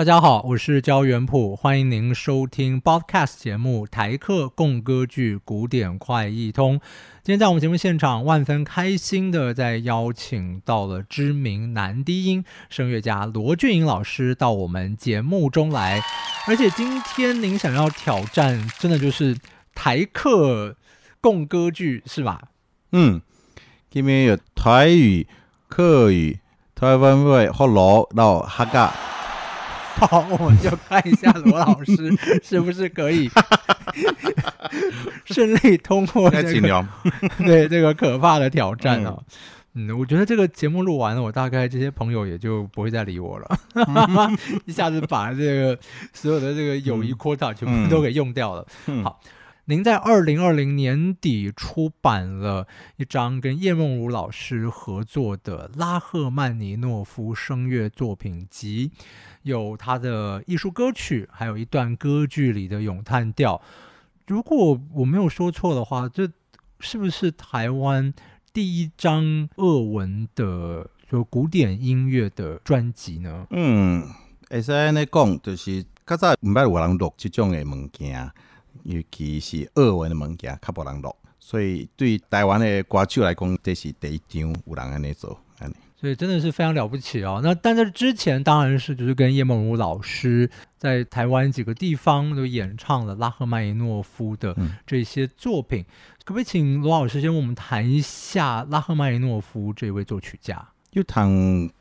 大家好，我是焦元溥，欢迎您收听 Podcast 节目《台客共歌剧古典快易通》。今天在我们节目现场，万分开心的在邀请到了知名男低音声乐家罗俊英老师到我们节目中来。而且今天您想要挑战，真的就是台客共歌剧，是吧？嗯，今天有台语、客语、台湾味、福罗到客家。好，我们就看一下罗老师 是不是可以顺利通过这个 对这个可怕的挑战啊！嗯，我觉得这个节目录完了，我大概这些朋友也就不会再理我了，一下子把这个所有的这个友谊 quota 全部都给用掉了。好。您在二零二零年底出版了一张跟叶梦如老师合作的拉赫曼尼诺夫声乐作品集，有他的艺术歌曲，还有一段歌剧里的咏叹调。如果我没有说错的话，这是不是台湾第一张俄文的就古典音乐的专辑呢？嗯，会使安尼讲，就是较早毋捌有人录这种的物件。尤其是俄文的物件较无人录，所以对台湾的歌手来讲，这是第一张有人安尼做，安尼。所以真的是非常了不起哦。那但在之前，当然是就是跟叶梦如老师在台湾几个地方都演唱了拉赫曼尼诺夫的这些作品。可不可以请罗老师先为我们谈一下拉赫曼尼诺夫这位作曲家？就谈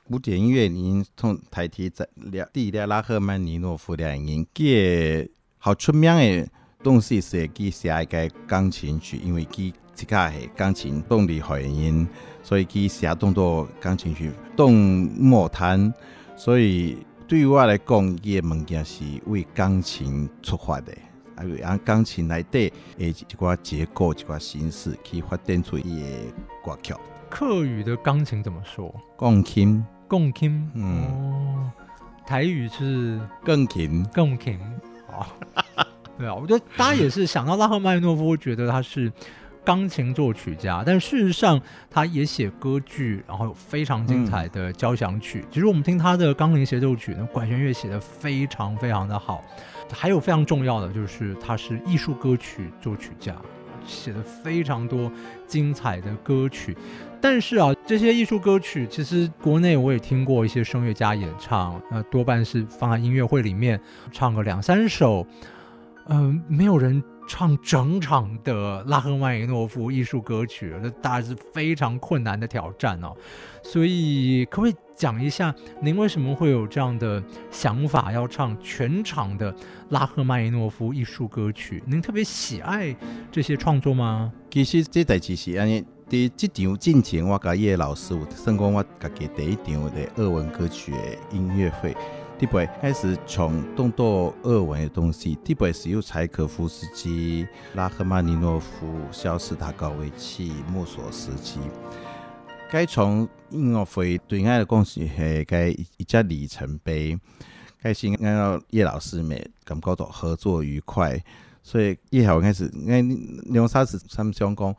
古典音乐，您从台提在了第一个拉赫曼尼诺夫的人，嘅好出名的。东西是佢写一个钢琴曲，因为佢即个系钢琴动力原因，所以佢写动作钢琴曲动莫弹。所以对于我来讲，伊个物件是为钢琴出发的，啊，按钢琴来底诶一寡结构、一寡形式去发展出伊个歌曲。客语的钢琴怎么说？钢琴，钢琴。嗯，台语是钢琴，钢琴。好。对啊，我觉得大家也是想到拉赫曼诺夫，会觉得他是钢琴作曲家，但事实上他也写歌剧，然后有非常精彩的交响曲。其实我们听他的钢琴协奏曲，那管弦乐写的非常非常的好。还有非常重要的就是他是艺术歌曲作曲家，写的非常多精彩的歌曲。但是啊，这些艺术歌曲其实国内我也听过一些声乐家演唱，那多半是放在音乐会里面唱个两三首。嗯，没有人唱整场的拉赫曼尼诺夫艺术歌曲，那当然是非常困难的挑战哦。所以，可不可以讲一下，您为什么会有这样的想法，要唱全场的拉赫曼尼诺夫艺术歌曲？您特别喜爱这些创作吗？其实这代志是安尼，第这场进前，我甲叶老师，算讲我家己第一场的俄文歌曲音乐会。第八开始从动作二文的东西，第八是由柴可夫斯基、拉赫曼尼诺夫、肖斯塔高维奇、莫索斯基。该从音乐会对爱的贡献系该一只里程碑。该先按照叶老师们感觉到合作愉快，所以叶好开始，哎，两三次他们想讲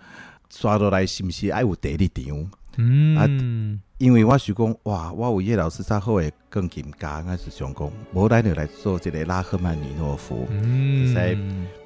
刷到来是不是爱有第二场？嗯。因为我想讲，哇，我有叶老师才好诶，钢琴家，我是想讲，无咱就来做一个拉赫曼尼诺夫，嗯，所以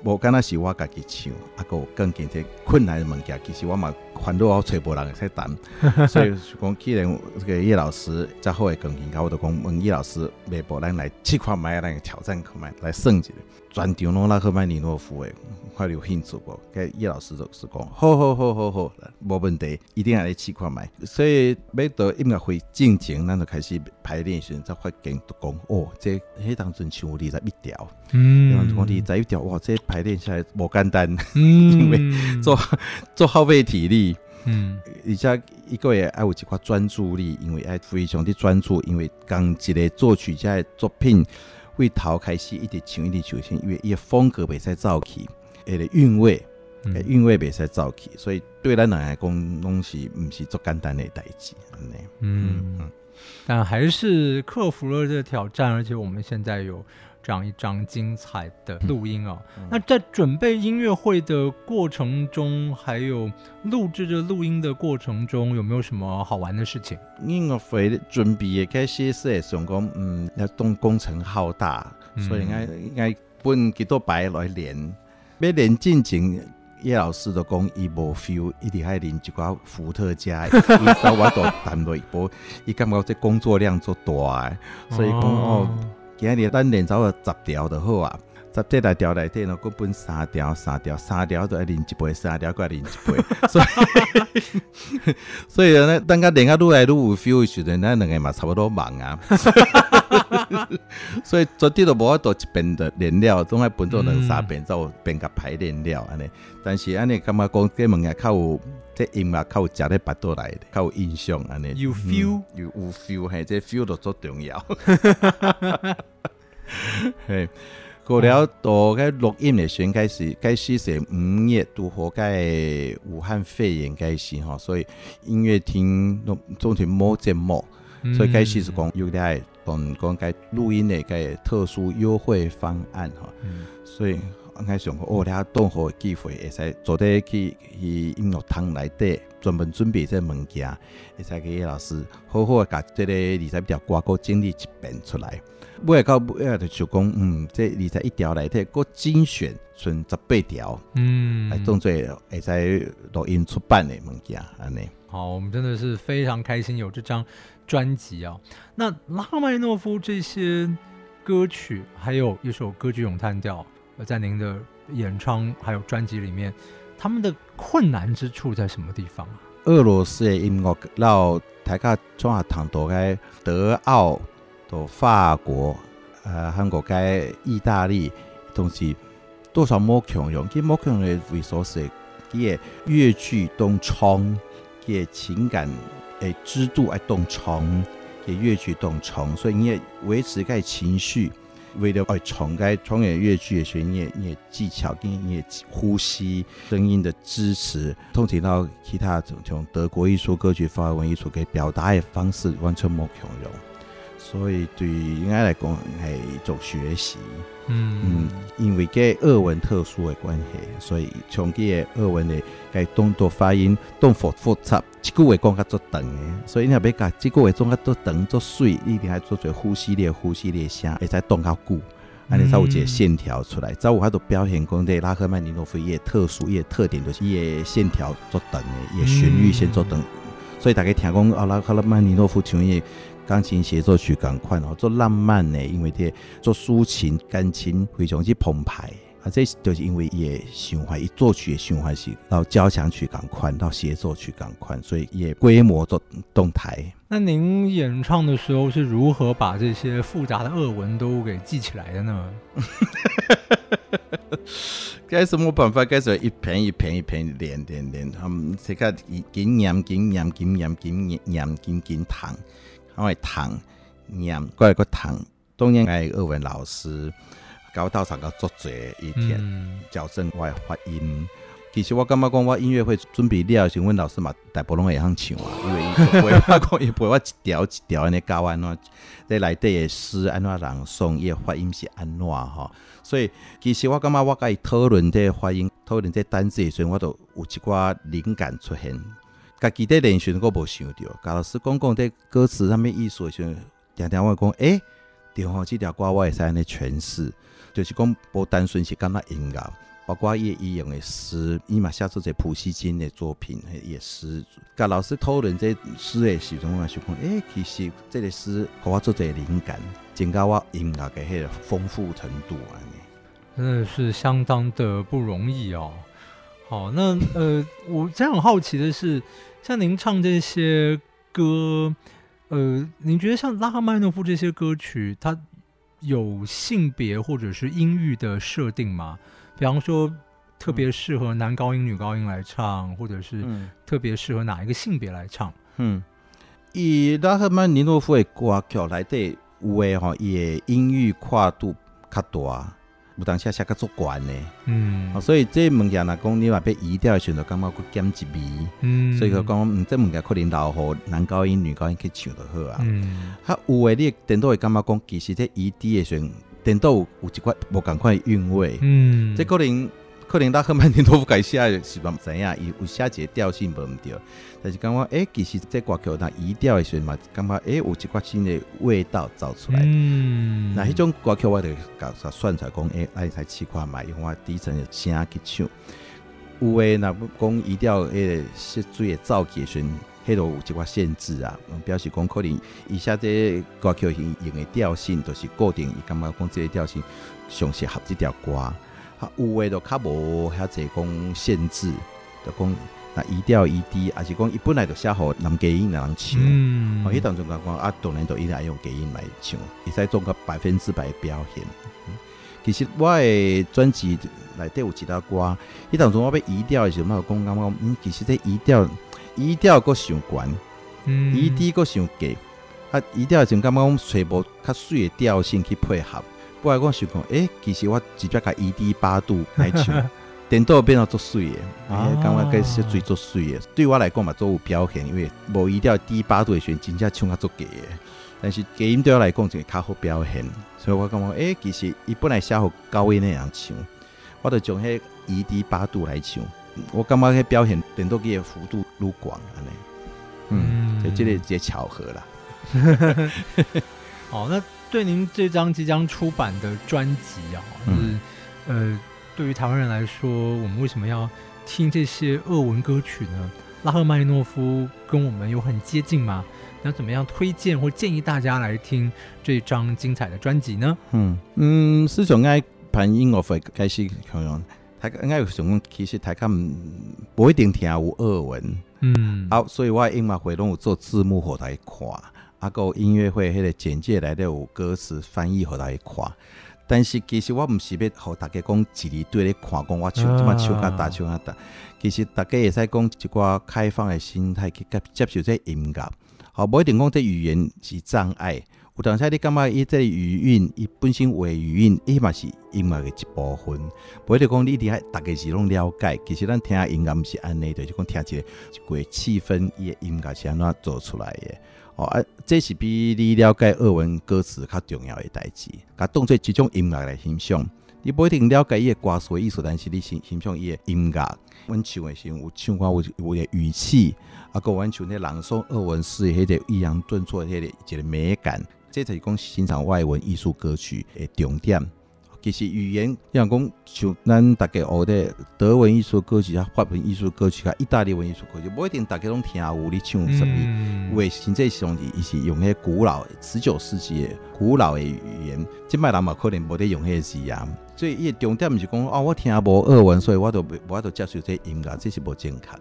无敢若是我家己唱，啊有钢琴这困难的物件，其实我嘛烦恼我找无人会使弹，所以讲既然这个叶老师才好诶钢琴家，我就讲问叶老师，未不咱来试看卖，咱挑战看卖，来算一下，全场拢拉赫曼尼诺夫诶。快有兴趣不？该叶老师就是讲，好好好好好，无问题，一定要来试看卖。所以每到音乐会进前，咱就开始排练时，才发现讲，哦，这迄当阵唱二十一条，嗯，讲二十一条，哇，这排练下来无简单，因为做做耗费体力，嗯，而且一个月爱有一块专注力，因为爱非常的专注，因为刚一个作曲家的作品，为头开始一直唱一直唱，因为伊风格袂使走起。伊，个韵味，诶，韵味袂使走起，所以对咱来讲，拢是毋是足简单诶代志，安尼。嗯，但还是克服了这挑战，而且我们现在有这样一张精彩的录音哦。那在准备音乐会的过程中，还有录制这录音的过程中，有没有什么好玩的事情？音乐会准备开始是想讲，嗯，要动工程浩大，所以应该应该分几多排来练，要练进前。叶老师都讲伊无 feel，伊伫海啉一寡伏特加，伊稍我都谈落一波，伊感觉这工作量做大，所以讲哦，今日咱练走个十条就好啊，十这来条内底呢，佮分三条、三条、三条都要啉一杯，三条佮啉一杯，所以所以呢，等下练啊愈来愈有 feel 时阵，咱两个嘛差不多忙啊。所以绝对都无法度一遍的练了，总爱分做两三遍，才有变甲排练了安尼。但是安尼感觉讲这物件较有这音乐较有食咧巴肚来的，较有印象安尼。有 feel，有有 feel，嘿，这 feel 都足重要。嘿，过了到个录音的时开始，开始是五月拄好个武汉肺炎开始吼，所以音乐厅拢总是冇节目，所以开始是讲有咧。讲讲该录音的该特殊优惠方案哈，所以我开想讲哦，俩动好机会，会使坐底去去音乐堂内底专门准备这物件，会使给叶老师好好甲这个二十条歌歌整理一遍出来。尾到尾啊，就讲嗯，这二十一条内底，个精选剩十八条，嗯，来当做会使录音出版的物件安尼。好，我们真的是非常开心有这张。专辑啊，那拉赫曼诺夫这些歌曲，还有一首歌剧咏叹调，在您的演唱还有专辑里面，他们的困难之处在什么地方啊？俄罗斯的音乐，到大家从下谈到该德奥到法国，呃，韩国该意大利，东西多少莫强用，其莫强的为所是，也越剧东冲，也情感。诶，制度爱动冲，也乐曲动冲，所以你也维持该情绪，为了爱重该冲演乐曲的时候，你也你也技巧跟你也呼吸声音的支持，通提到其他从德国艺术歌曲、法文艺术给表达的方式完全冇强用。所以对应该来讲系一种学习，嗯嗯，因为个俄文特殊的关系，所以从个俄文的该动作发音动复复杂，一句话讲较做长的，所以你要甲这句话讲较做长做水，一定要做做呼吸列呼吸列声，会使动较久，安尼才有一个线条出来，才有法度表现讲这拉赫曼尼诺夫伊特殊伊特点就是伊的线条做长的，伊旋律先做长，所以大家听讲啊拉赫曼尼诺夫像伊。钢琴协奏曲赶快哦，做浪漫呢，因为这做抒情感情非常之澎湃啊，这就是因为也喜欢一作曲也喜欢是到交响曲赶快到协奏曲赶快，所以也规模做动态。那您演唱的时候是如何把这些复杂的俄文都给记起来的呢？该什么办法？该是一篇一篇一篇练练练，他们这个紧念紧念紧念紧念紧紧弹。因为唐念过来个唐，当然爱俄文老师教到上个作者一天矫正我发音。其实我感觉讲我音乐会准备了，想问老师嘛，大部分会晓唱啊，因为伊陪我讲，伊陪我一条一条安尼教安怎，在内底的诗安怎朗诵，伊发音是安怎吼。所以其实我感觉我甲伊讨论这发音，讨论这单字的时阵，我都有一寡灵感出现。家己在练习，我无想到，教老师讲讲在歌词上面意思时，常常我讲，诶，对吼，这条歌我会使安尼诠释，就是讲不单纯是感觉音乐，包括伊伊用的诗，伊嘛写出这普希金的作品，也是。甲老师讨论这诗的时阵，我也想讲，诶，其实这个诗互我做这灵感，增加我音乐的迄个丰富程度安尼，真的是相当的不容易哦。好，那呃，我真很好奇的是。像您唱这些歌，呃，您觉得像拉赫曼诺夫这些歌曲，它有性别或者是音域的设定吗？比方说，特别适合男高音、女高音来唱，或者是特别适合哪一个性别来唱？嗯，以拉赫曼尼诺夫的歌曲来对，有诶吼，也音域跨度较大。有当时写较足悬呢，嗯，所以这物件若讲你话被移掉的时候，感觉佫减一味，嗯，所以佮讲，嗯，这物件可能留互男高音、女高音去唱就好啊，嗯，啊有诶，你顶多会感觉讲，其实这移低的时阵，颠倒有有一块无共款的韵味。嗯，这可能可能拉赫曼尼诺夫改写的是嘛知影，伊有写一个调性无毋对，但是感觉诶，其实这歌曲那移调的时候嘛，感觉诶有一寡新的味道走出来。嗯，那迄种歌曲我就甲甲算出来讲，诶，咱才试看卖，用我低沉的声去唱。有诶，若要讲移调迄个涉水的造的时阵，迄度有一寡限制啊，表示讲可能以下这歌曲用用的调性，就是固定，伊感觉讲这个调性上适合这条歌。啊，有诶就较无遐济讲限制，就讲那移调移低，还是讲伊本来就写好男低音人唱。嗯，哦，迄当中讲讲啊，当然都一定爱用低音来唱，会使做个百分之百的表现。嗯其实我的专辑内底有一条歌，迄当中我要移调的时候，我讲感觉，嗯，其实这移调移调阁伤悬，嗯移低阁伤低。啊，移调的时候感觉讲找无较水的调性去配合。不然我想讲，诶、其实我直接甲移低八度 来唱，电脑变到足水的，啊诶、感觉跟色水足水的。对我来讲嘛，做有表现，因为无移调低八度的时候，真正唱较足低的。但是低音对我来讲就会较好表现，所以我感觉，诶、其实伊本来写好高音那样唱，我就从迄移低八度来唱，我感觉迄表现电脑机的幅度愈广安尼。嗯，所以这个一个巧合啦。哦，那对您这张即将出版的专辑啊，就是、嗯呃，对于台湾人来说，我们为什么要听这些俄文歌曲呢？拉赫曼尼诺夫跟我们有很接近吗？那怎么样推荐或建议大家来听这张精彩的专辑呢？嗯嗯，市场爱办音乐会开始可能，他应该有想讲，其实台湾不一定听有俄文，嗯，啊，所以我的音乐会拢有做字幕互大家看，啊，个音乐会迄个简介内底有歌词翻译互大家看。但是其实我毋是要互大家讲一字对咧看，讲我唱即么唱甲大唱甲大。其实大家会使讲一寡开放的心态去接接受这音乐，吼，无一定讲这语言是障碍。有当时你感觉伊这个语韵，伊本身话语韵，伊嘛是音乐的一部分。无一定讲你伫遐大家是拢了解，其实咱听音乐毋是安尼，就是讲听一个一个气氛，伊的音乐是安怎做出来的。哦啊，这是比你了解俄文歌词较重要的代志，甲当做一种音乐来欣赏。你不一定了解伊的歌词的意思，但是你欣欣赏伊的音乐。阮唱的时候有唱歌有有个语气，啊，个阮像咧朗诵俄文诗的迄个抑扬顿挫的迄个一个美感，这才是讲欣赏外文艺术歌曲的重点。其实语言，像讲像咱大家学的德文艺术歌曲啊、法文艺术歌曲啊、意大利文艺术歌曲，不一定大家拢听有你唱什么。嗯有诶，甚至上是伊是用迄古老十九世纪的古老的语言，即摆人嘛可能无得用迄个字啊。所以伊的重点毋是讲哦，我听无俄文，所以我都我都接受这音乐，这是无正确的。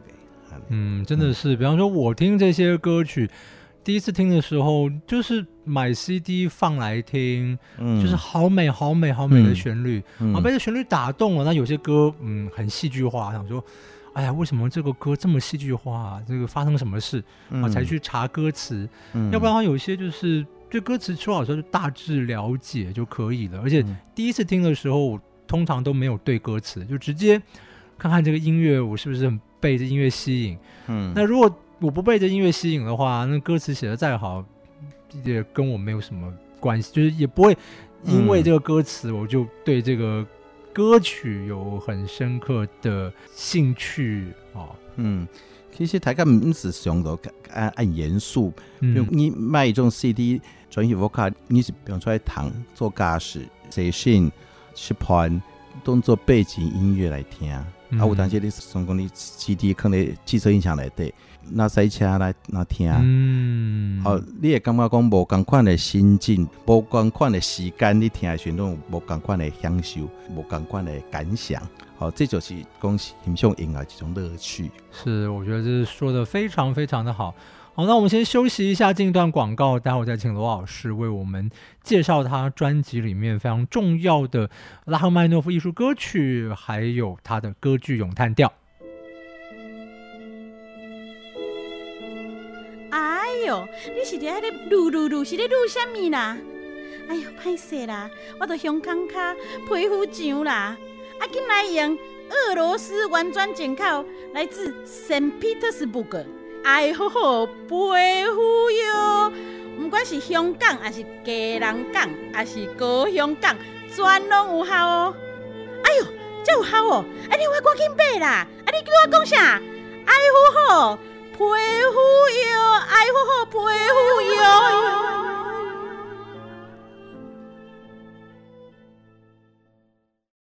嗯，真的是，比方说，我听这些歌曲，第一次听的时候，就是买 CD 放来听，嗯就是好美、好美、好美的嗯旋律，嗯啊，被这旋律打动了。那有些歌，嗯，很戏剧化，想说，哎呀，为什么这个歌这么戏剧化、啊？这个发生什么事啊？才去查歌词，嗯要不然，有些就是对歌词说老实话就大致了解就可以了。而且嗯第一次听的时候，我通常都没有对歌词，就直接看看这个音乐，我是不是很被这音乐吸引。嗯那如果我不被这音乐吸引的话，那歌词写的再好，也跟我没有什么关系，就是也不会因为嗯这个歌词，我就对这个歌曲有很深刻的兴趣哦。嗯，其实大家毋是上到按按严肃，比如嗯你买一种 CD 专业 vocal，你是比方出来弹做驾驶、写信、吃盘，当做背景音乐来听。嗯啊，有当时你像讲你 CD 放咧汽车音响内底，那塞车来那听。嗯，哦，你会感觉讲无共款的心境，无共款的时间，你听的时阵无共款的享受，无共款的感想。好、这就是讲欣赏音乐一种乐趣。是，我觉得这是说的非常非常的好。好，那我们先休息一下，进一段广告，待会再请罗老师为我们介绍他专辑里面非常重要的拉赫曼诺夫艺术歌曲，还有他的歌剧咏叹调。你是伫遐咧撸撸撸，是咧撸啥物啦？哎哟，歹势啦，我着胸腔卡皮肤痒啦，啊，紧来用俄罗斯原装进口，来自圣彼得斯堡。哎吼吼，皮肤哟，毋管是香港，还是家人港，还是高雄港，全拢有效哦。哎哟，这有效哦！啊，你快赶紧买啦！啊，你叫我讲啥？爱护好皮肤哟，爱护好皮肤哟。